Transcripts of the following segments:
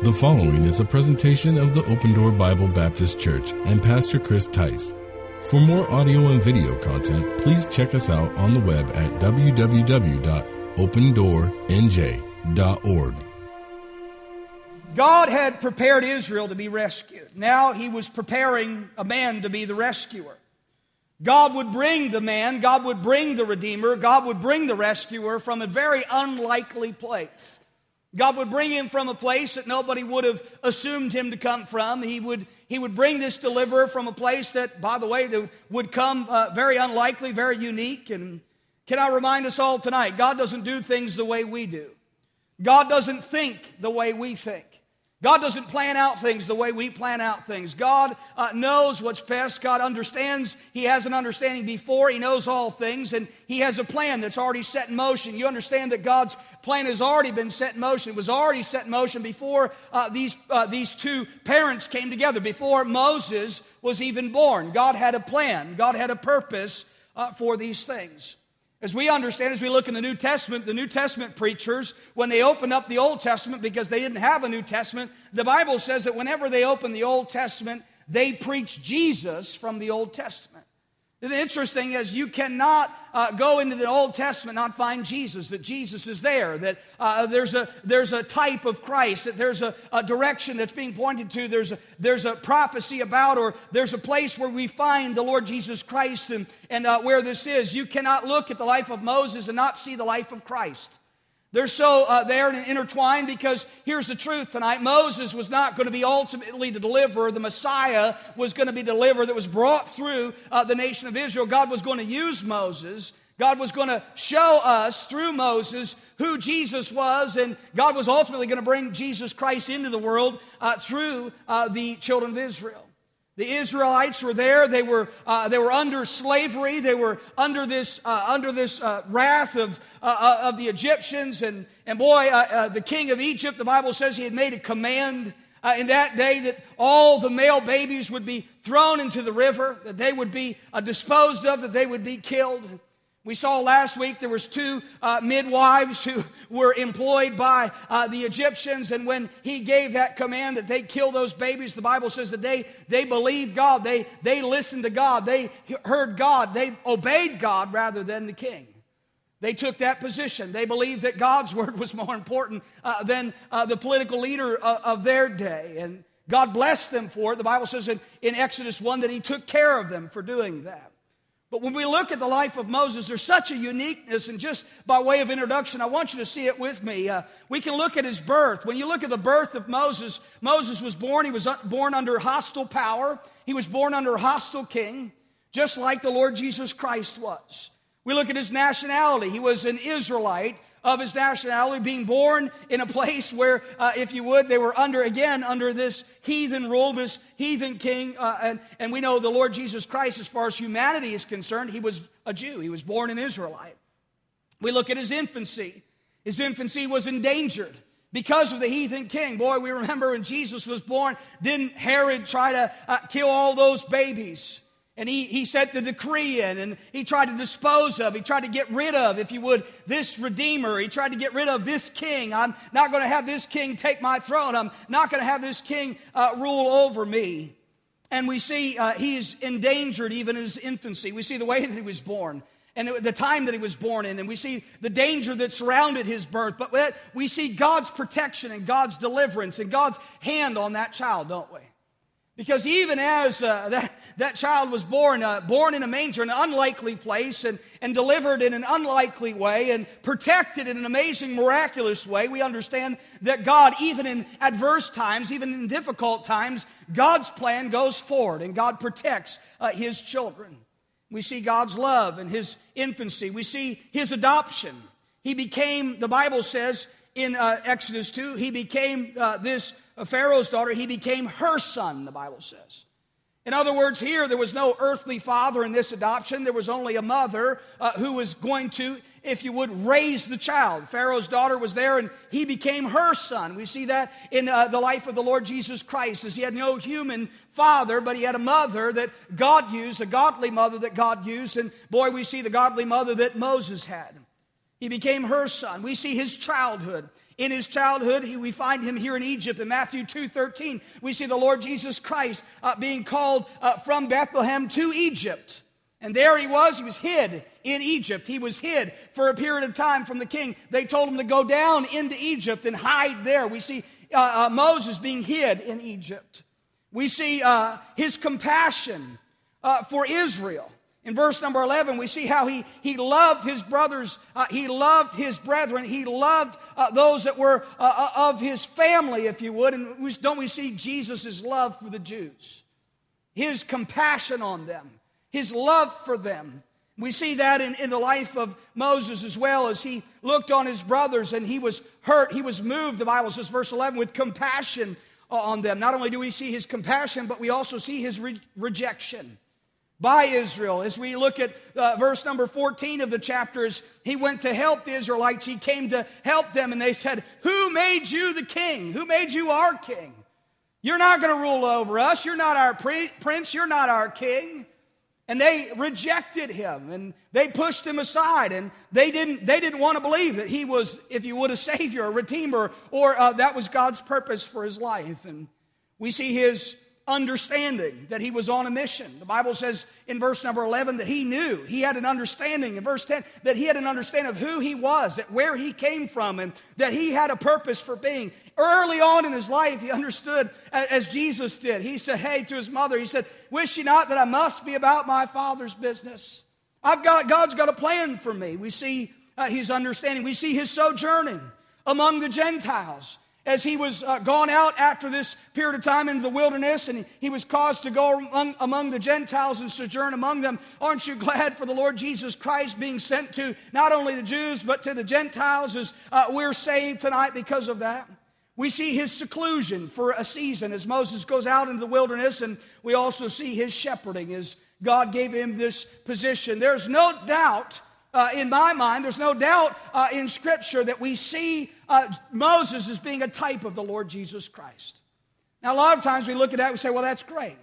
The following is a presentation of the Open Door Bible Baptist Church and Pastor Chris Tice. For more audio and video content, please check us out on the web at www.opendoornj.org. God had prepared Israel to be rescued. Now he was preparing a man to be the rescuer. God would bring the man, God would bring the Redeemer, God would bring the rescuer from a very unlikely place. God would bring him from a place that nobody would have assumed him to come from. He would, he would bring this deliverer from a place that, by the way, would come uh, very unlikely, very unique. And can I remind us all tonight, God doesn't do things the way we do. God doesn't think the way we think. God doesn't plan out things the way we plan out things. God uh, knows what's best. God understands. He has an understanding before. He knows all things, and He has a plan that's already set in motion. You understand that God's plan has already been set in motion. It was already set in motion before uh, these, uh, these two parents came together, before Moses was even born. God had a plan, God had a purpose uh, for these things. As we understand, as we look in the New Testament, the New Testament preachers, when they opened up the Old Testament because they didn't have a New Testament, the Bible says that whenever they opened the Old Testament, they preached Jesus from the Old Testament. The interesting is you cannot uh, go into the Old Testament not find Jesus, that Jesus is there, that uh, there's, a, there's a type of Christ, that there's a, a, direction that's being pointed to, there's a, there's a prophecy about, or there's a place where we find the Lord Jesus Christ and, and uh, where this is. You cannot look at the life of Moses and not see the life of Christ. They're so uh, there and intertwined because here's the truth tonight Moses was not going to be ultimately the deliverer. The Messiah was going to be the deliverer that was brought through uh, the nation of Israel. God was going to use Moses. God was going to show us through Moses who Jesus was, and God was ultimately going to bring Jesus Christ into the world uh, through uh, the children of Israel. The Israelites were there. They were, uh, they were under slavery. They were under this, uh, under this uh, wrath of, uh, uh, of the Egyptians. And, and boy, uh, the king of Egypt, the Bible says he had made a command in that day that all the male babies would be thrown into the river, that they would be disposed of, that they would be killed. We saw last week there was two uh, midwives who were employed by uh, the Egyptians, and when he gave that command that they kill those babies, the Bible says that they, they believed God, they, they listened to God, they heard God, they obeyed God rather than the king. They took that position. They believed that God's word was more important uh, than uh, the political leader of, uh, of their day. And God blessed them for it. The Bible says in, in Exodus 1 that He took care of them for doing that. But when we look at the life of Moses, there's such a uniqueness, and just by way of introduction, I want you to see it with me. Uh, we can look at his birth. When you look at the birth of Moses, Moses was born, he was born under hostile power, he was born under a hostile king, just like the Lord Jesus Christ was. We look at his nationality, he was an Israelite of his nationality, being born in a place where, uh, if you would, they were under, again, under this heathen rule, this heathen king. Uh, and, and we know the Lord Jesus Christ, as far as humanity is concerned, he was a Jew. He was born an Israelite. We look at his infancy. His infancy was endangered because of the heathen king. Boy, we remember when Jesus was born, didn't Herod try to uh, kill all those babies? And he, he set the decree in and he tried to dispose of, he tried to get rid of, if you would, this Redeemer. He tried to get rid of this king. I'm not going to have this king take my throne. I'm not going to have this king uh, rule over me. And we see uh, he's endangered even in his infancy. We see the way that he was born and the time that he was born in, and we see the danger that surrounded his birth. But we see God's protection and God's deliverance and God's hand on that child, don't we? Because even as uh, that, that child was born, uh, born in a manger, in an unlikely place, and, and delivered in an unlikely way, and protected in an amazing, miraculous way, we understand that God, even in adverse times, even in difficult times, God's plan goes forward, and God protects uh, His children. We see God's love and His infancy. We see His adoption. He became, the Bible says in uh, Exodus 2, He became uh, this Pharaoh's daughter, he became her son, the Bible says. In other words, here there was no earthly father in this adoption. There was only a mother uh, who was going to, if you would, raise the child. Pharaoh's daughter was there and he became her son. We see that in uh, the life of the Lord Jesus Christ, as he had no human father, but he had a mother that God used, a godly mother that God used. And boy, we see the godly mother that Moses had. He became her son. We see his childhood in his childhood. He, we find him here in Egypt in Matthew 2.13. We see the Lord Jesus Christ uh, being called uh, from Bethlehem to Egypt. And there he was. He was hid in Egypt. He was hid for a period of time from the king. They told him to go down into Egypt and hide there. We see uh, uh, Moses being hid in Egypt. We see uh, his compassion uh, for Israel. In verse number 11, we see how he, he loved his brothers, uh, he loved his brethren, he loved uh, those that were of his family, if you would. And we, don't we see Jesus' love for the Jews? His compassion on them his love for them. We see that in, in the life of Moses as well as he looked on his brothers and he was hurt. He was moved, the Bible says, verse 11, with compassion on them. Not only do we see his compassion, but we also see his re- rejection by Israel. As we look at uh, verse number 14 of the chapters, he went to help the Israelites. He came to help them, and they said, Who made you the king? Who made you our king? You're not going to rule over us. You're not our pre- prince. You're not our king. And they rejected him and they pushed him aside and they didn't, they didn't want to believe that he was, if you would, a savior, a redeemer, or uh, that was God's purpose for his life. And we see his understanding that he was on a mission. The Bible says in verse number 11 that he knew, he had an understanding. In verse 10, that he had an understanding of who he was, that where he came from, and that he had a purpose for being. Early on in his life, he understood as Jesus did. He said, Hey, to his mother, he said, Wish ye not that I must be about my father's business. I've got, God's got a plan for me. We see uh, his understanding. We see his sojourning among the Gentiles as he was uh, gone out after this period of time into the wilderness and he was caused to go among, among, the Gentiles and sojourn among them. Aren't you glad for the Lord Jesus Christ being sent to not only the Jews but to the Gentiles as uh, we're saved tonight because of that? We see his seclusion for a season as Moses goes out into the wilderness, and we also see his shepherding as God gave him this position. There's no doubt uh, in my mind, there's no doubt uh, in Scripture that we see uh, Moses as being a type of the Lord Jesus Christ. Now, a lot of times we look at that and we say, well, that's great.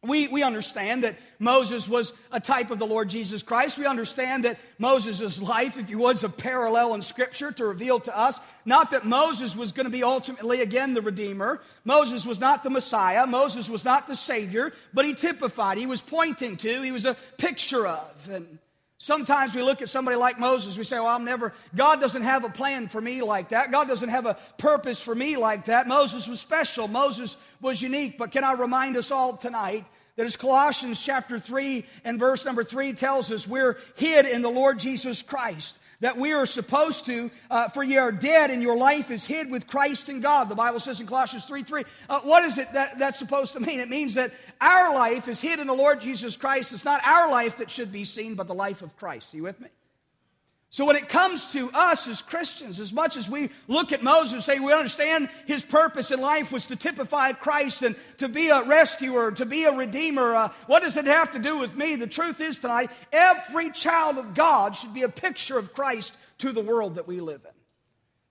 We, we understand that Moses was a type of the Lord Jesus Christ. We understand that Moses' life, if you was a parallel in Scripture to reveal to us. Not that Moses was going to be ultimately, again, the Redeemer. Moses was not the Messiah. Moses was not the Savior, but he typified, he was pointing to, he was a picture of. And Sometimes we look at somebody like Moses, we say, Well, I'm never, God doesn't have a plan for me like that. God doesn't have a purpose for me like that. Moses was special, Moses was unique. But can I remind us all tonight that as Colossians chapter 3 and verse number 3 tells us, we're hid in the Lord Jesus Christ that we are supposed to, uh, for ye are dead and your life is hid with Christ in God. The Bible says in Colossians 3 3. Uh, what is it that that's supposed to mean? It means that our life is hid in the Lord Jesus Christ. It's not our life that should be seen, but the life of Christ. Are you with me? So, when it comes to us as Christians, as much as we look at Moses and say we understand his purpose in life was to typify Christ and to be a rescuer, to be a redeemer, uh, what does it have to do with me? The truth is tonight, every child of God should be a picture of Christ to the world that we live in.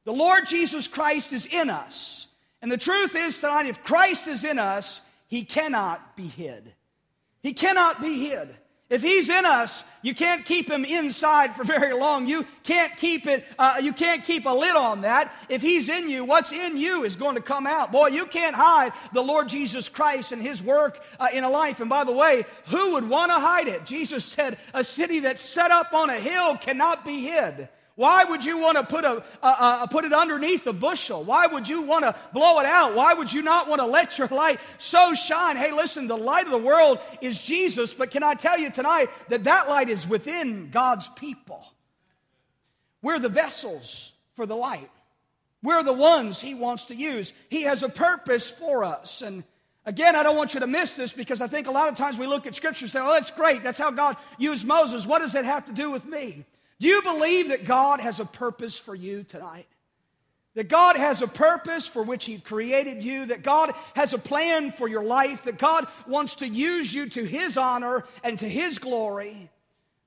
The Lord Jesus Christ is in us. And the truth is tonight, if Christ is in us, he cannot be hid. He cannot be hid. If he's in us, you can't keep him inside for very long. You can't keep it, uh, you can't keep a lid on that. If he's in you, what's in you is going to come out. Boy, you can't hide the Lord Jesus Christ and his work uh, in a life. And by the way, who would want to hide it? Jesus said, a city that's set up on a hill cannot be hid. Why would you want to put, a, a, a, put it underneath a bushel? Why would you want to blow it out? Why would you not want to let your light so shine? Hey, listen, the light of the world is Jesus, but can I tell you tonight that that light is within God's people? We're the vessels for the light. We're the ones He wants to use. He has a purpose for us. And again, I don't want you to miss this because I think a lot of times we look at Scripture and say, oh, that's great. That's how God used Moses. What does that have to do with me? Do you believe that God has a purpose for you tonight? That God has a purpose for which He created you, that God has a plan for your life, that God wants to use you to His honor and to His glory.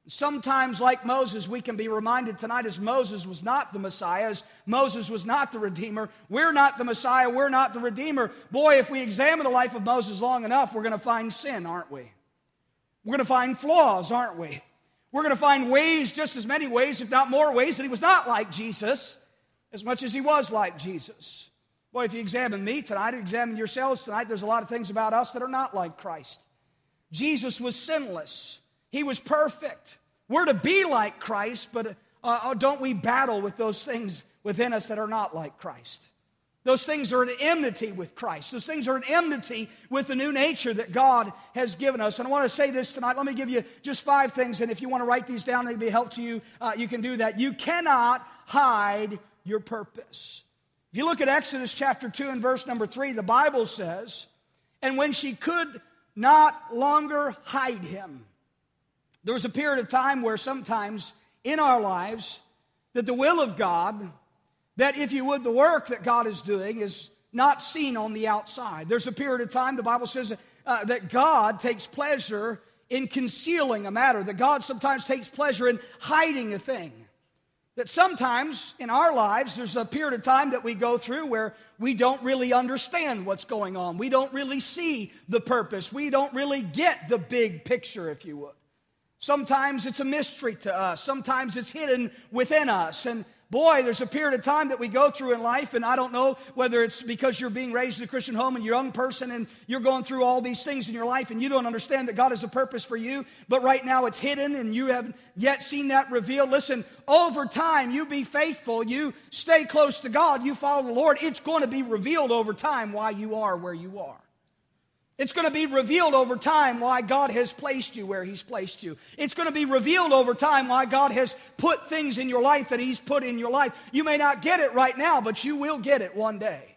Sometimes, like Moses, we can be reminded tonight as Moses was not the Messiah, as Moses was not the Redeemer. We're not the Messiah, we're not the Redeemer. Boy, if we examine the life of Moses long enough, we're going to find sin, aren't we? We're going to find flaws, aren't we? We're going to find ways, just as many ways, if not more ways, that he was not like Jesus. as much as he was like Jesus. Boy, if you examine me tonight, examine yourselves tonight, there's a lot of things about us that are not like Christ. Jesus was sinless, he was perfect. We're to be like Christ, but uh, uh, don't we battle with those things within us that are not like Christ? Those things are at enmity with Christ. Those things are at enmity with the new nature that God has given us. And I want to say this tonight. Let me give you just five things, and if you want to write these down, they'd be a help to you. Uh, you can do that. You cannot hide your purpose. If you look at Exodus chapter 2 and verse number 3, the Bible says, And when she could not longer hide him, there was a period of time where sometimes in our lives that the will of God, that if you would, the work that God is doing is not seen on the outside. There's a period of time, the Bible says, uh, that God takes pleasure in concealing a matter, that God sometimes takes pleasure in hiding a thing. That sometimes in our lives, there's a period of time that we go through where we don't really understand what's going on. We don't really see the purpose. We don't really get the big picture, if you would. Sometimes it's a mystery to us, sometimes it's hidden within us. And boy, there's a period of time that we go through in life, and I don't know whether it's because you're being raised in a Christian home and you're a young person and you're going through all these things in your life and you don't understand that God has a purpose for you, but right now it's hidden and you haven't yet seen that revealed. Listen, over time, you be faithful, you stay close to God, you follow the Lord, it's going to be revealed over time why you are where you are. It's going to be revealed over time why God has placed you where He's placed you. It's going to be revealed over time why God has put things in your life that He's put in your life. You may not get it right now, but you will get it one day.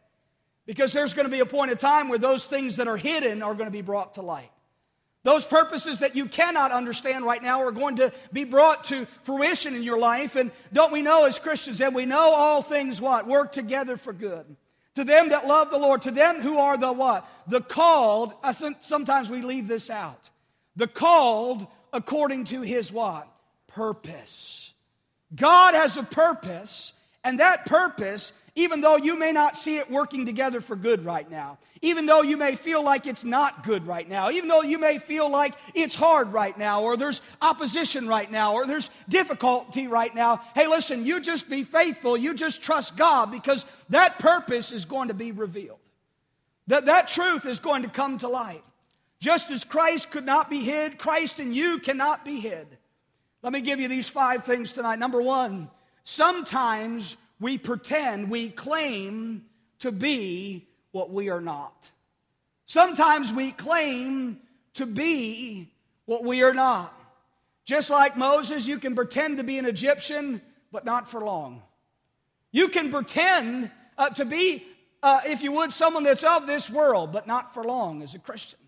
Because there's going to be a point of time where those things that are hidden are going to be brought to light. Those purposes that you cannot understand right now are going to be brought to fruition in your life. And don't we know as Christians, that we know all things what? Work together for good to them that love the Lord, to them who are the what? The called. Sometimes we leave this out. The called according to his what? Purpose. God has a purpose, and that purpose even though you may not see it working together for good right now, even though you may feel like it's not good right now, even though you may feel like it's hard right now, or there's opposition right now, or there's difficulty right now, hey, listen, you just be faithful, you just trust God because that purpose is going to be revealed. That, that truth is going to come to light. Just as Christ could not be hid, Christ in you cannot be hid. Let me give you these five things tonight. Number one, sometimes we pretend, we claim to be what we are not. Sometimes we claim to be what we are not. Just like Moses, you can pretend to be an Egyptian, but not for long. You can pretend uh, to be, uh, if you would, someone that's of this world, but not for long as a Christian.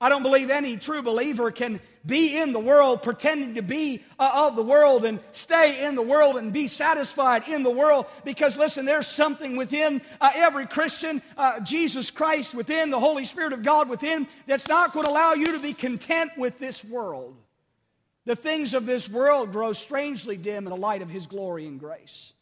I don't believe any true believer can be in the world pretending to be uh, of the world and stay in the world and be satisfied in the world because, listen, there's something within uh, every Christian, uh, Jesus Christ within, the Holy Spirit of God within, that's not going to allow you to be content with this world. The things of this world grow strangely dim in the light of His glory and grace.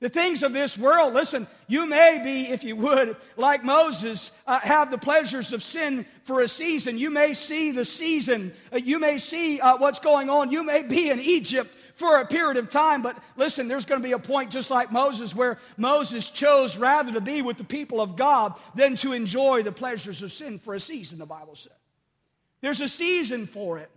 The things of this world, listen, you may be, if you would, like Moses, uh, have the pleasures of sin for a season. You may see the season. Uh, you may see uh, what's going on. You may be in Egypt for a period of time, but listen, there's going to be a point just like Moses where Moses chose rather to be with the people of God than to enjoy the pleasures of sin for a season, the Bible said. There's a season for it.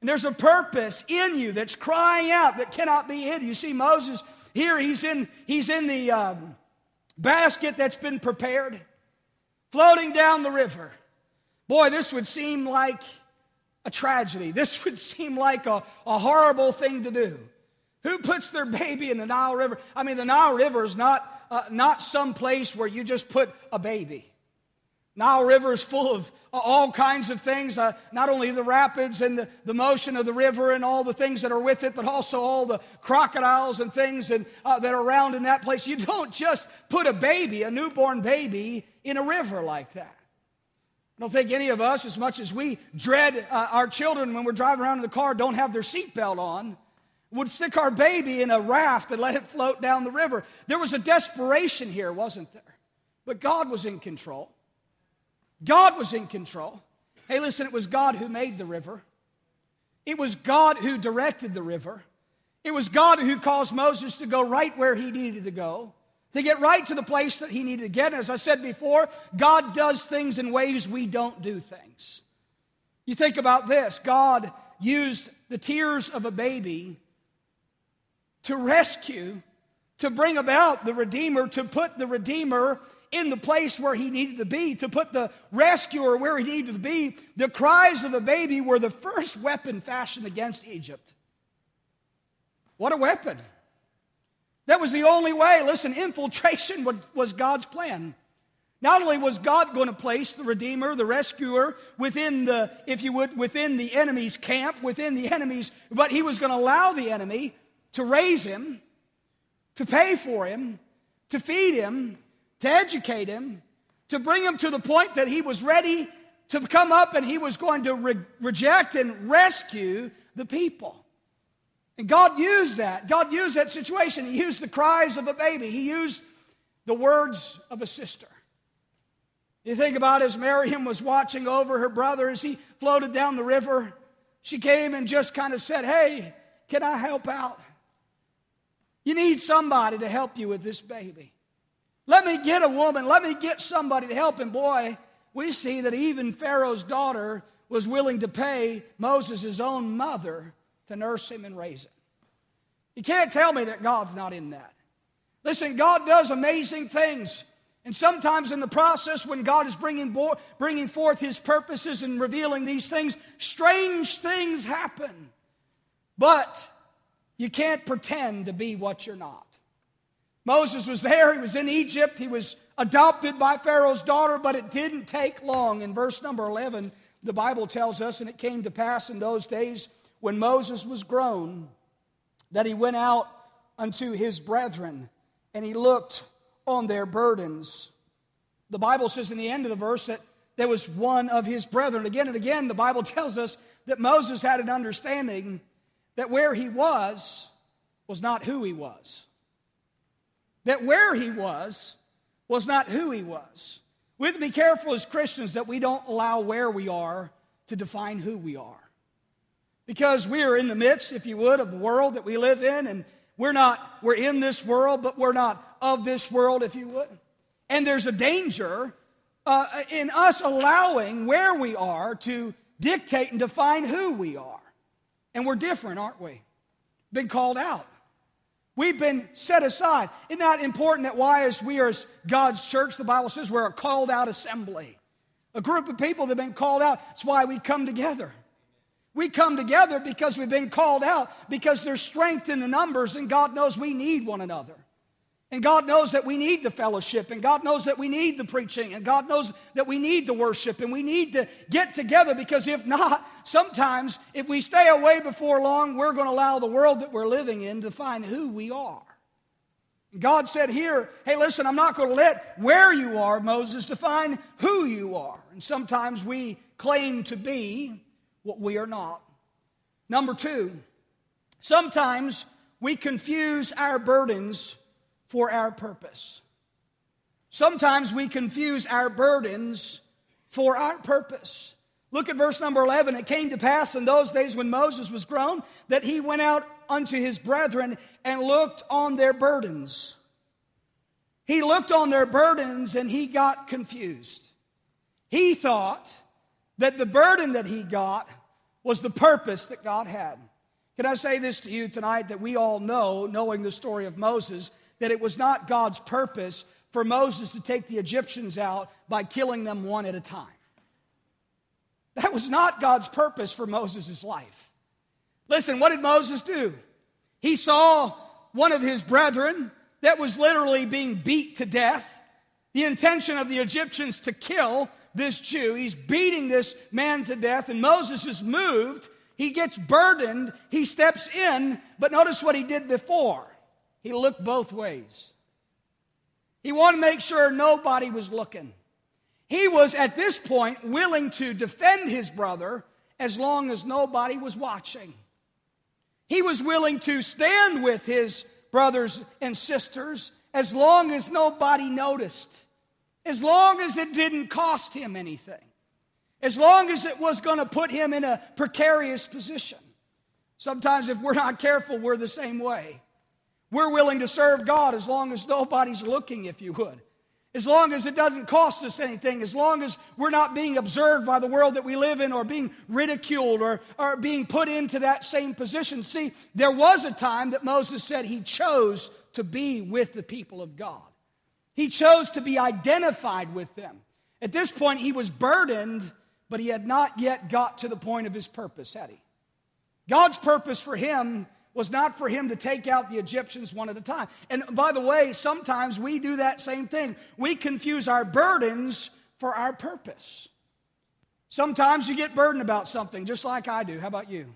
And there's a purpose in you that's crying out that cannot be hid. You see, Moses here he's in, he's in the um, basket that's been prepared, floating down the river. Boy, this would seem like a tragedy. This would seem like a, a horrible thing to do. Who puts their baby in the Nile River? I mean, the Nile River is not, uh, not some place where you just put a baby. Nile River is full of all kinds of things, uh, not only the rapids and the, the, motion of the river and all the things that are with it, but also all the crocodiles and things and, uh, that are around in that place. You don't just put a baby, a newborn baby, in a river like that. I don't think any of us, as much as we dread uh, our children when we're driving around in the car, don't have their seatbelt on, would stick our baby in a raft and let it float down the river. There was a desperation here, wasn't there? But God was in control. God was in control. Hey, listen, it was God who made the river, it was God who directed the river, It was God who caused Moses to go right where he needed to go, to get right to the place that he needed to get. And as I said before, God does things in ways we don't do things. You think about this God used the tears of a baby to rescue, to bring about the Redeemer, to put the Redeemer in the place where he needed to be, to put the rescuer where he needed to be. The cries of a baby were the first weapon fashioned against Egypt. What a weapon! That was the only way. Listen, infiltration was God's plan. Not only was God going to place the Redeemer, the rescuer, within the, if you would, within the enemy's camp, within the enemy's, but he was going to allow the enemy to raise him, to pay for him, to feed him, to educate him, to bring him to the point that he was ready to come up and he was going to re- reject and rescue the people. And God used that. God used that situation. He used the cries of a baby, He used the words of a sister. You think about as Miriam was watching over her brother as he floated down the river, she came and just kind of said, Hey, can I help out? You need somebody to help you with this baby. Let me get a woman. Let me get somebody to help him. Boy, we see that even Pharaoh's daughter was willing to pay Moses' own mother to nurse him and raise him. You can't tell me that God's not in that. Listen, God does amazing things. And sometimes in the process, when God is bringing, bo- bringing forth His purposes and revealing these things, strange things happen. But you can't pretend to be what you're not. Moses was there, he was in Egypt, he was adopted by Pharaoh's daughter, but it didn't take long. In verse number 11, the Bible tells us, and it came to pass in those days when Moses was grown, that he went out unto his brethren, and he looked on their burdens. The Bible says in the end of the verse that there was one of his brethren. Again and again, the Bible tells us that Moses had an understanding that where he was was not who he was. That where he was was not who he was. We have to be careful as Christians that we don't allow where we are to define who we are. Because we are in the midst, if you would, of the world that we live in, and we're not, we're in this world, but we're not of this world, if you would. And there's a danger uh, in us allowing where we are to dictate and define who we are. And we're different, aren't we? Been called out. We've been set aside. It's not important that why, as we are as God's church, the Bible says we're a called out assembly. A group of people that have been called out. That's why we come together. We come together because we've been called out, because there's strength in the numbers, and God knows we need one another. And God knows that we need the fellowship, and God knows that we need the preaching, and God knows that we need the worship, and we need to get together because if not, sometimes if we stay away before long, we're going to allow the world that we're living in to find who we are. God said here, hey, listen, I'm not going to let where you are, Moses, define who you are. And sometimes we claim to be what we are not. Number two, sometimes we confuse our burdens for our purpose. Sometimes we confuse our burdens for our purpose. Look at verse number 11. It came to pass in those days when Moses was grown that he went out unto his brethren and looked on their burdens. He looked on their burdens and he got confused. He thought that the burden that he got was the purpose that God had. Can I say this to you tonight that we all know, knowing the story of Moses, that it was not God's purpose for Moses to take the Egyptians out by killing them one at a time. That was not God's purpose for Moses' life. Listen, what did Moses do? He saw one of his brethren that was literally being beat to death. The intention of the Egyptians to kill this Jew. He's beating this man to death, and Moses is moved. He gets burdened. He steps in, but notice what he did before. He looked both ways. He wanted to make sure nobody was looking. He was at this point willing to defend his brother as long as nobody was watching. He was willing to stand with his brothers and sisters as long as nobody noticed as long as it didn't cost him anything, as long as it was going to put him in a precarious position. Sometimes, if we're not careful, we're the same way. We're willing to serve God as long as nobody's looking, if you would. As long as it doesn't cost us anything, as long as we're not being observed by the world that we live in or being ridiculed or, or being put into that same position. See, there was a time that Moses said he chose to be with the people of God, he chose to be identified with them. At this point, he was burdened, but he had not yet got to the point of his purpose, had he? God's purpose for him was not for him to take out the Egyptians one at a time. And by the way, sometimes we do that same thing. We confuse our burdens for our purpose. Sometimes you get burdened about something, just like I do. How about you?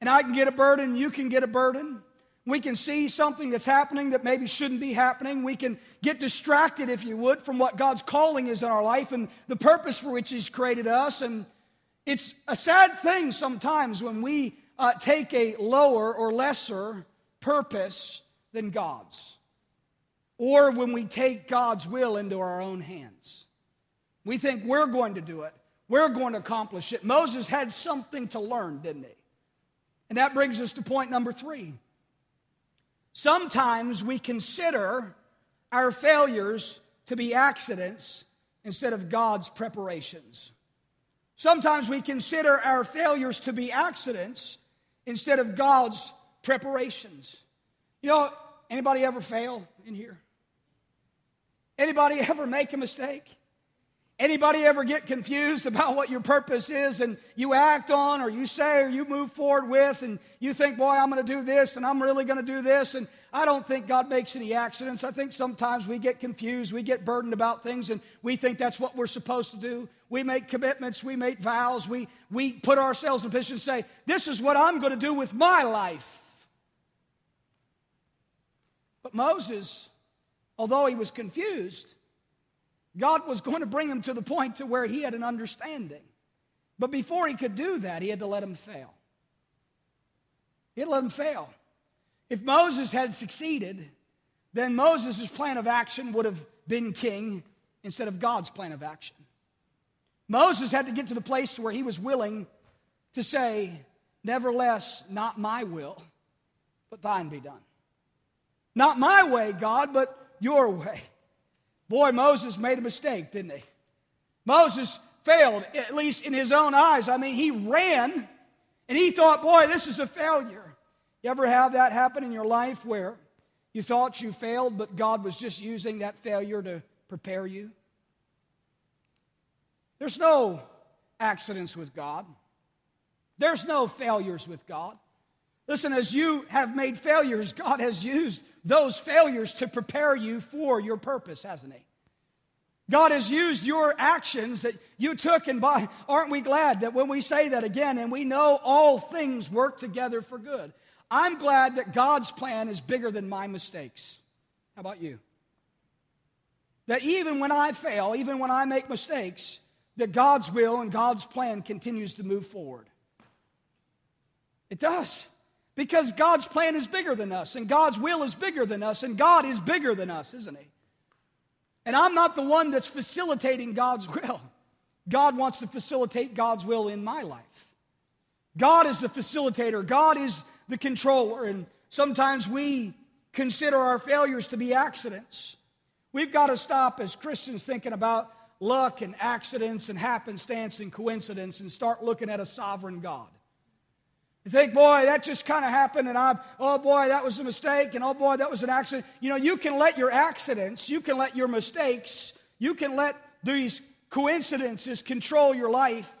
And I can get a burden, you can get a burden. We can see something that's happening that maybe shouldn't be happening. We can get distracted, if you would, from what God's calling is in our life and the purpose for which He's created us. And it's a sad thing sometimes when we uh, take a lower or lesser purpose than God's. Or when we take God's will into our own hands. We think we're going to do it, we're going to accomplish it. Moses had something to learn, didn't he? And that brings us to point number three. Sometimes we consider our failures to be accidents instead of God's preparations. Sometimes we consider our failures to be accidents instead of God's preparations. You know, anybody ever fail in here? Anybody ever make a mistake? Anybody ever get confused about what your purpose is and you act on or you say or you move forward with and you think, boy, I'm going to do this and I'm really going to do this and I don't think God makes any accidents. I think sometimes we get confused, we get burdened about things, and we think that's what we're supposed to do. We make commitments, we make vows, we, we put ourselves in position to say, This is what I'm going to do with my life. But Moses, although he was confused, God was going to bring him to the point to where he had an understanding. But before he could do that, he had to let him fail. He had to let him fail. If Moses had succeeded, then Moses' plan of action would have been king instead of God's plan of action. Moses had to get to the place where he was willing to say, Nevertheless, not my will, but thine be done. Not my way, God, but your way. Boy, Moses made a mistake, didn't he? Moses failed, at least in his own eyes. I mean, he ran and he thought, boy, this is a failure. You ever have that happen in your life where you thought you failed, but God was just using that failure to prepare you? There's no accidents with God. There's no failures with God. Listen, as you have made failures, God has used those failures to prepare you for your purpose, hasn't He? God has used your actions that you took, and by, aren't we glad that when we say that again, and we know all things work together for good? I'm glad that God's plan is bigger than my mistakes. How about you? That even when I fail, even when I make mistakes, that God's will and God's plan continues to move forward. It does. Because God's plan is bigger than us, and God's will is bigger than us, and God is bigger than us, isn't He? And I'm not the one that's facilitating God's will. God wants to facilitate God's will in my life. God is the facilitator, God is the controller. And sometimes we consider our failures to be accidents. We've got to stop as Christians thinking about luck and accidents and happenstance and coincidence and start looking at a sovereign God. You think, boy, that just kind of happened, and I'm, oh boy, that was a mistake, and oh boy, that was an accident. You know, you can let your accidents, you can let your mistakes, you can let these coincidences control your life,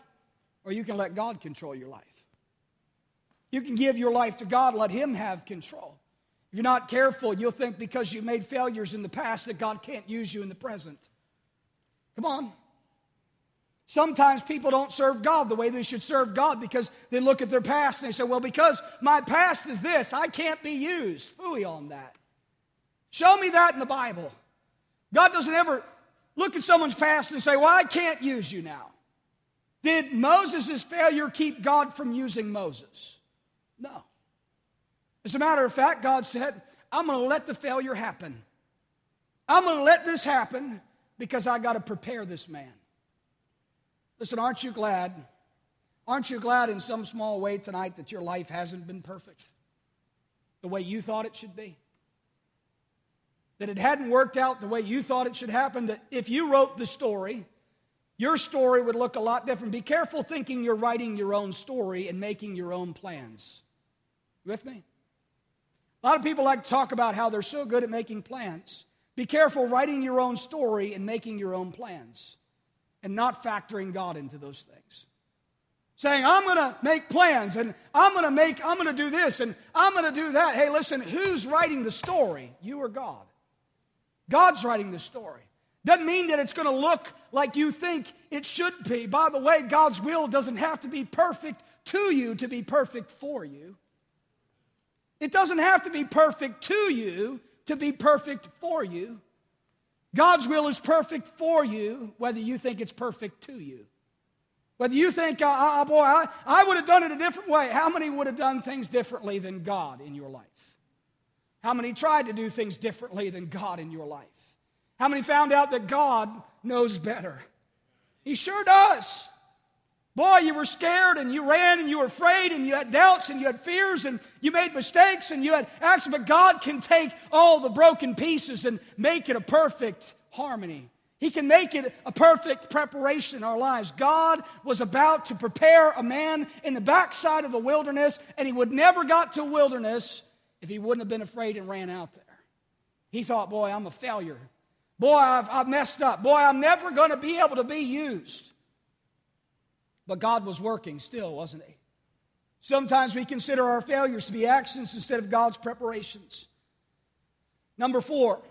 or you can let God control your life. You can give your life to God, let Him have control. If you're not careful, you'll think because you made failures in the past that God can't use you in the present. Come on. Sometimes people don't serve God the way they should serve God because they look at their past and they say, well, because my past is this, I can't be used. Fooey on that. Show me that in the Bible. God doesn't ever look at someone's past and say, well, I can't use you now. Did Moses' failure keep God from using Moses? As a matter of fact, God said, I'm going to let the failure happen. I'm going to let this happen because I got to prepare this man. Listen, aren't you glad Aren't you glad in some small way tonight that your life hasn't been perfect the way you thought it should be? That it hadn't worked out the way you thought it should happen? That if you wrote the story, your story would look a lot different. Be careful thinking you're writing your own story and making your own plans. You with me? A lot of people like to talk about how they're so good at making plans. Be careful writing your own story and making your own plans and not factoring God into those things saying, I'm going to make plans and I'm going to make, I'm going to do this and I'm going to do that. Hey, listen, who's writing the story? You or God? God's writing the story. Doesn't mean that it's going to look like you think it should be. By the way, God's will doesn't have to be perfect to you to be perfect for you. It doesn't have to be perfect to you to be perfect for you. God's will is perfect for you, whether you think it's perfect to you. Whether you think, oh, boy, I, I would have done it a different way. How many would have done things differently than God in your life? How many tried to do things differently than God in your life? How many found out that God knows better? He sure does. Boy, you were scared and you ran and you were afraid and you had doubts and you had fears and you made mistakes and you had actions, but God can take all the broken pieces and make it a perfect harmony. He can make it a perfect preparation in our lives. God was about to prepare a man in the backside of the wilderness, and he would never got to wilderness if he wouldn't have been afraid and ran out there. He thought, boy, I'm a failure. Boy, I've, I've messed up. Boy, I'm never going to be able to be used. But God was working still, wasn't he? Sometimes we consider our failures to be accidents instead of God's preparations. Number four,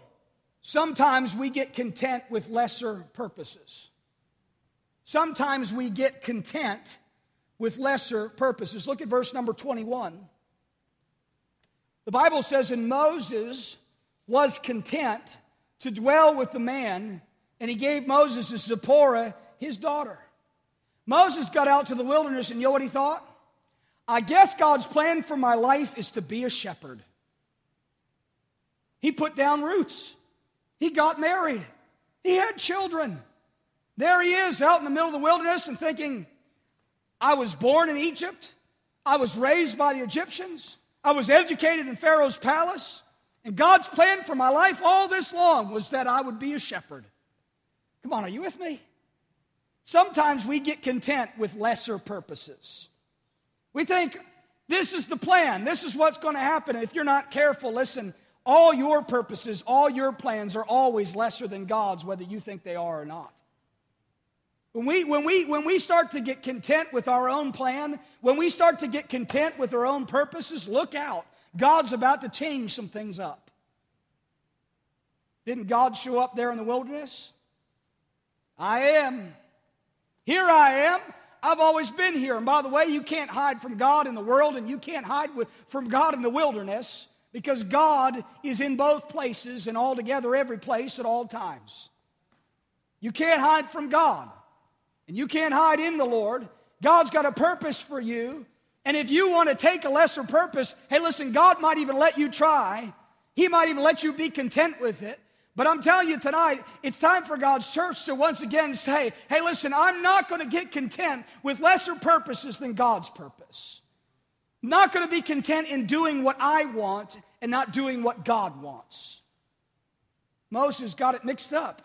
Sometimes we get content with lesser purposes. Sometimes we get content with lesser purposes. Look at verse number 21. The Bible says, And Moses was content to dwell with the man, and he gave Moses to Zipporah, his daughter. Moses got out to the wilderness, and you know what he thought? I guess God's plan for my life is to be a shepherd. He put down roots. He got married. He had children. There he is out in the middle of the wilderness and thinking, I was born in Egypt. I was raised by the Egyptians. I was educated in Pharaoh's palace. And God's plan for my life all this long was that I would be a shepherd. Come on, are you with me? Sometimes we get content with lesser purposes. We think, this is the plan, this is what's going to happen. And if you're not careful, listen, all your purposes, all your plans are always lesser than God's, whether you think they are or not. When we, when, we, when we start to get content with our own plan, when we start to get content with our own purposes, look out. God's about to change some things up. Didn't God show up there in the wilderness? I am. Here I am. I've always been here. And by the way, you can't hide from God in the world, and you can't hide with, from God in the wilderness. Because God is in both places and altogether every place at all times. You can't hide from God, and you can't hide in the Lord. God's got a purpose for you. And if you want to take a lesser purpose, hey, listen, God might even let you try. He might even let you be content with it. But I'm telling you tonight, it's time for God's church to once again say, hey, listen, I'm not going to get content with lesser purposes than God's purpose not going to be content in doing what I want and not doing what God wants. Moses got it mixed up.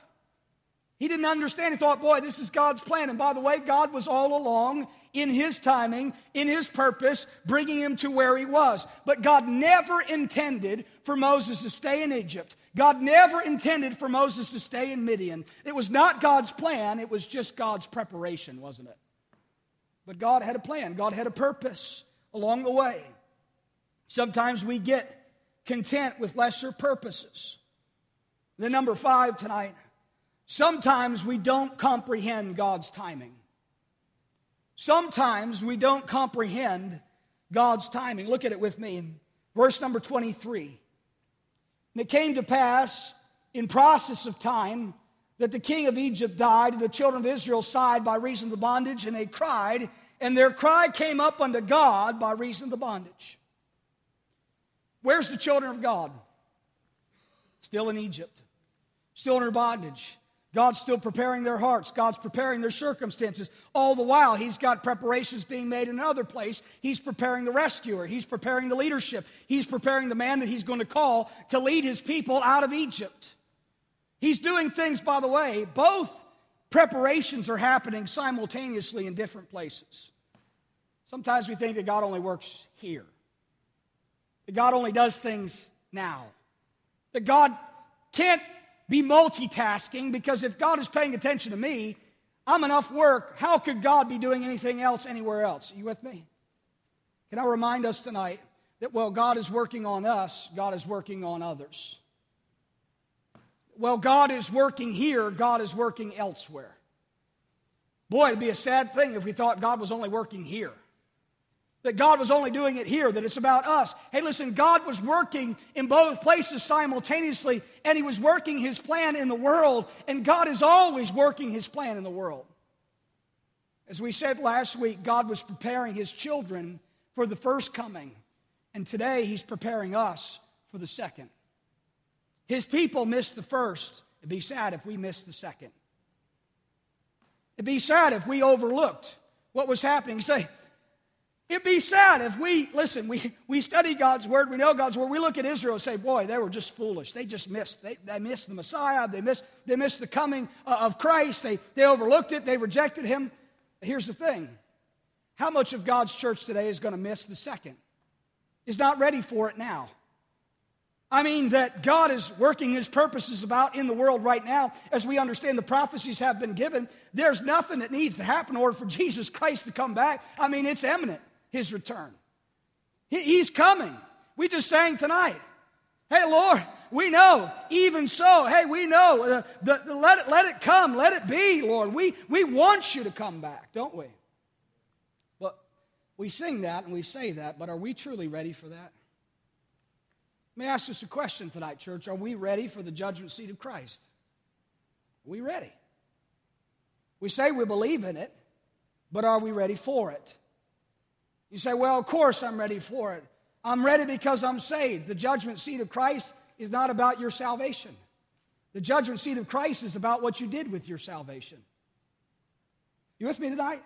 He didn't understand. He thought, boy, this is God's plan. And by the way, God was all along in his timing, in his purpose, bringing him to where he was. But God never intended for Moses to stay in Egypt. God never intended for Moses to stay in Midian. It was not God's plan, it was just God's preparation, wasn't it? But God had a plan, God had a purpose along the way. Sometimes we get content with lesser purposes. The number five tonight, sometimes we don't comprehend God's timing. Sometimes we don't comprehend God's timing. Look at it with me. Verse number 23. And it came to pass in process of time that the king of Egypt died, and the children of Israel sighed by reason of the bondage, and they cried, and their cry came up unto God by reason of the bondage. Where's the children of God? Still in Egypt, still in bondage, God's still preparing their hearts. God's preparing their circumstances. All the while, He's got preparations being made in another place. He's preparing the rescuer. He's preparing the leadership. He's preparing the man that He's going to call to lead His people out of Egypt. He's doing things, by the way, both preparations are happening simultaneously in different places. Sometimes we think that God only works here, that God only does things now, that God can't be multitasking because if God is paying attention to me, I'm enough work. How could God be doing anything else anywhere else? Are you with me? Can I remind us tonight that while God is working on us, God is working on others? Well, God is working here, God is working elsewhere. Boy, it'd be a sad thing if we thought God was only working here that God was only doing it here, that it's about us. Hey, listen, God was working in both places simultaneously, and He was working His plan in the world, and God is always working His plan in the world. As we said last week, God was preparing His children for the first coming, and today He's preparing us for the second. His people missed the first. It'd be sad if we missed the second. It'd be sad if we overlooked what was happening. say, It'd be sad if we, listen, we, we study God's word, we know God's word, we look at Israel and say, boy, they were just foolish. They just missed. They, they missed the Messiah. They missed, they missed the coming uh, of Christ. They, they overlooked it. They rejected him. Here's the thing how much of God's church today is going to miss the second? Is not ready for it now. I mean, that God is working his purposes about in the world right now. As we understand the prophecies have been given, there's nothing that needs to happen in order for Jesus Christ to come back. I mean, it's imminent his return. He, he's coming. We just sang tonight. Hey, Lord, we know, even so, hey, we know, uh, the, the, let, it, let it come, let it be, Lord. We, we want you to come back, don't we? But we sing that and we say that, but are we truly ready for that? Let me ask us a question tonight, church. Are we ready for the judgment seat of Christ? Are we ready? We say we believe in it, but are we ready for it? You say, Well, of course I'm ready for it. I'm ready because I'm saved. The judgment seat of Christ is not about your salvation. The judgment seat of Christ is about what you did with your salvation. You with me tonight?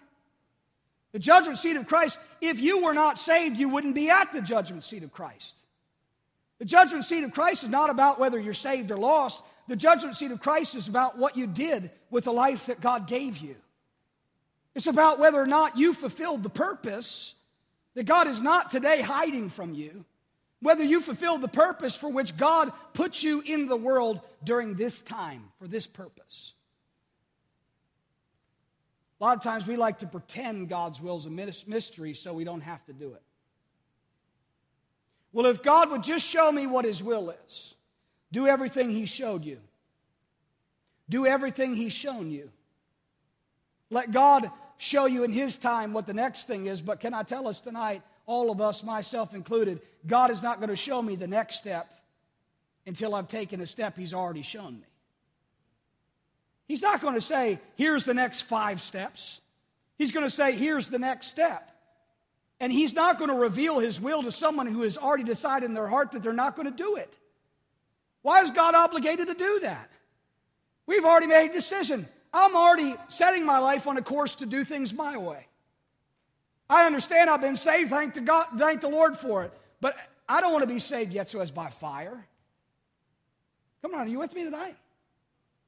The judgment seat of Christ, if you were not saved, you wouldn't be at the judgment seat of Christ. The judgment seat of Christ is not about whether you're saved or lost. The judgment seat of Christ is about what you did with the life that God gave you. It's about whether or not you fulfilled the purpose that God is not today hiding from you, whether you fulfill the purpose for which God put you in the world during this time, for this purpose. A lot of times we like to pretend God's will is a mystery so we don't have to do it. Well, if God would just show me what His will is, do everything He showed you, do everything He's shown you. Let God show you in His time what the next thing is, but can I tell us tonight, all of us, myself included, God is not going to show me the next step until I've taken a step He's already shown me. He's not going to say, here's the next five steps. He's going to say, here's the next step. And He's not going to reveal His will to someone who has already decided in their heart that they're not going to do it. Why is God obligated to do that? We've already made a decision. I'm already setting my life on a course to do things my way. I understand I've been saved, thank, the God, thank the Lord for it. But I don't want to be saved yet so as by fire. Come on, are you with me tonight?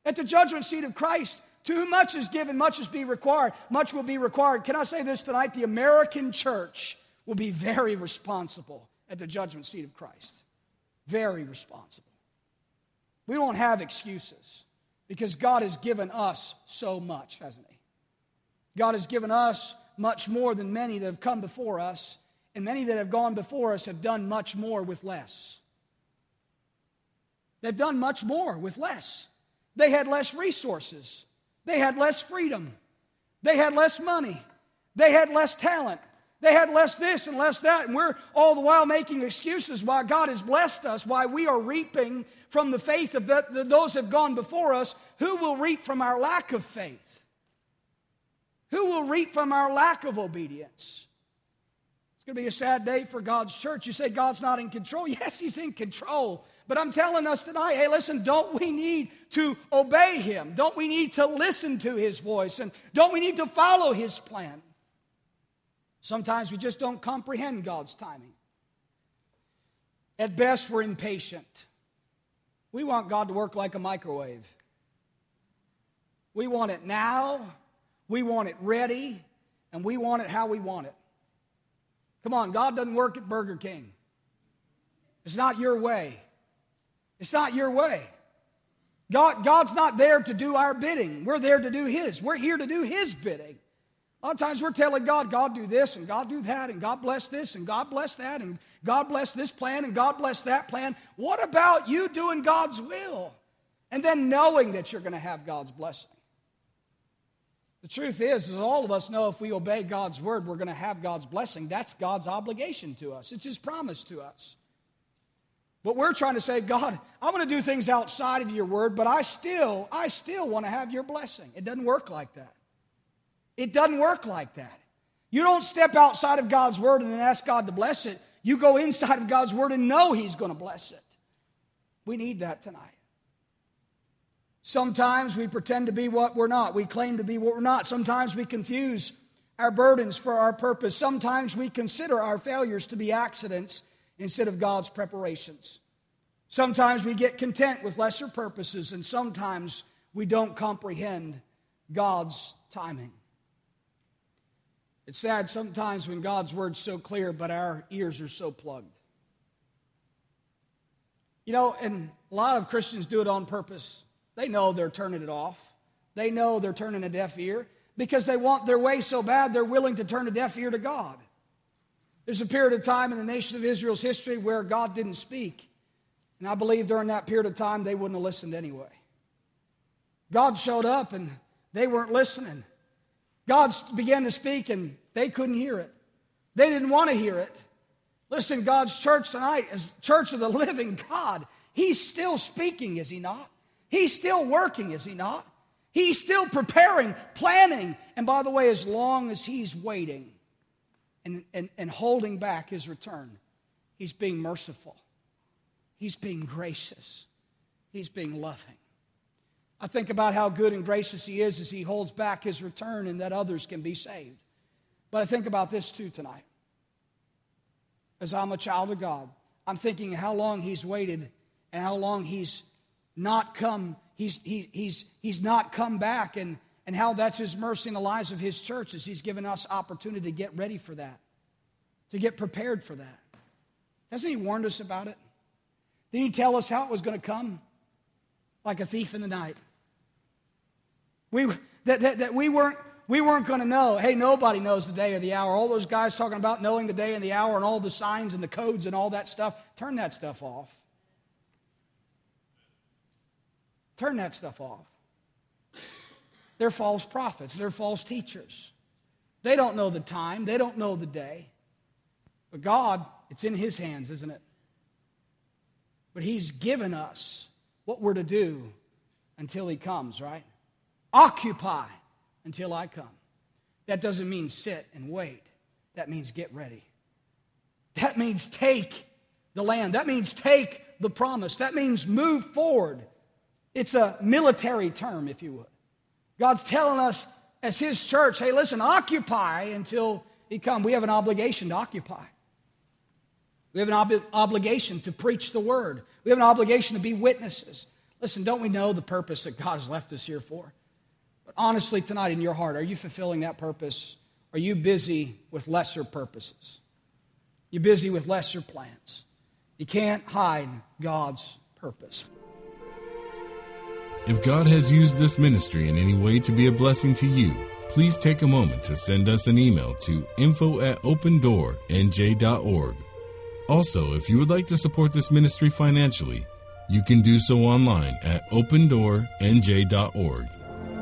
At the judgment seat of Christ, to whom much is given, much is be required, much will be required. Can I say this tonight? The American church will be very responsible at the judgment seat of Christ. Very responsible. We won't have excuses. Because God has given us so much, hasn't He? God has given us much more than many that have come before us, and many that have gone before us have done much more with less. They've done much more with less. They had less resources, they had less freedom, they had less money, they had less talent. They had less this and less that, and we're all the while making excuses why God has blessed us, why we are reaping from the faith of the, the, those have gone before us, who will reap from our lack of faith? Who will reap from our lack of obedience? It's going to be a sad day for God's church. You say God's not in control. Yes, He's in control. But I'm telling us tonight, hey, listen, don't we need to obey Him? Don't we need to listen to His voice? And don't we need to follow His plan? Sometimes we just don't comprehend God's timing. At best, we're impatient. We want God to work like a microwave. We want it now, we want it ready, and we want it how we want it. Come on, God doesn't work at Burger King. It's not your way. It's not your way. God, God's not there to do our bidding. We're there to do His. We're here to do His bidding. A lot of times we're telling God, God do this and God do that and God bless this and God bless that and God bless this plan and God bless that plan. What about you doing God's will and then knowing that you're going to have God's blessing? The truth is, is all of us know if we obey God's word, we're going to have God's blessing. That's God's obligation to us. It's His promise to us. But we're trying to say, God, I want to do things outside of your word, but I still, I still want to have your blessing. It doesn't work like that. It doesn't work like that. You don't step outside of God's word and then ask God to bless it. You go inside of God's word and know He's going to bless it. We need that tonight. Sometimes we pretend to be what we're not. We claim to be what we're not. Sometimes we confuse our burdens for our purpose. Sometimes we consider our failures to be accidents instead of God's preparations. Sometimes we get content with lesser purposes, and sometimes we don't comprehend God's timing. It's sad sometimes when God's word's so clear, but our ears are so plugged. You know, and a lot of Christians do it on purpose. They know they're turning it off. They know they're turning a deaf ear because they want their way so bad they're willing to turn a deaf ear to God. There's a period of time in the nation of Israel's history where God didn't speak. And I believe during that period of time they wouldn't have listened anyway. God showed up and they weren't listening. God began to speak and they couldn't hear it. They didn't want to hear it. Listen, God's church tonight is church of the living God. He's still speaking, is he not? He's still working, is he not? He's still preparing, planning. And by the way, as long as he's waiting and, and, and holding back his return, he's being merciful. He's being gracious. He's being loving. I think about how good and gracious He is as He holds back His return and that others can be saved. But I think about this too tonight. As I'm a child of God, I'm thinking how long He's waited and how long He's not come, He's, he, he's, he's not come back, and, and how that's His mercy in the lives of His church as He's given us opportunity to get ready for that, to get prepared for that. Hasn't He warned us about it? Didn't He tell us how it was going to come? Like a thief in the night. We, that, that, that we weren't, we weren't going to know. Hey, nobody knows the day or the hour. All those guys talking about knowing the day and the hour and all the signs and the codes and all that stuff, turn that stuff off. Turn that stuff off. They're false prophets, they're false teachers. They don't know the time, they don't know the day. But God, it's in His hands, isn't it? But He's given us what we're to do until He comes, right? Occupy until I come. That doesn't mean sit and wait. That means get ready. That means take the land. That means take the promise. That means move forward. It's a military term, if you would. God's telling us as His church, hey, listen, occupy until He comes. We have an obligation to occupy. We have an ob- obligation to preach the word. We have an obligation to be witnesses. Listen, don't we know the purpose that God has left us here for? Honestly, tonight in your heart, are you fulfilling that purpose? Are you busy with lesser purposes? You're busy with lesser plans. You can't hide God's purpose. If God has used this ministry in any way to be a blessing to you, please take a moment to send us an email to info at opendoornj.org. Also, if you would like to support this ministry financially, you can do so online at opendoornj.org.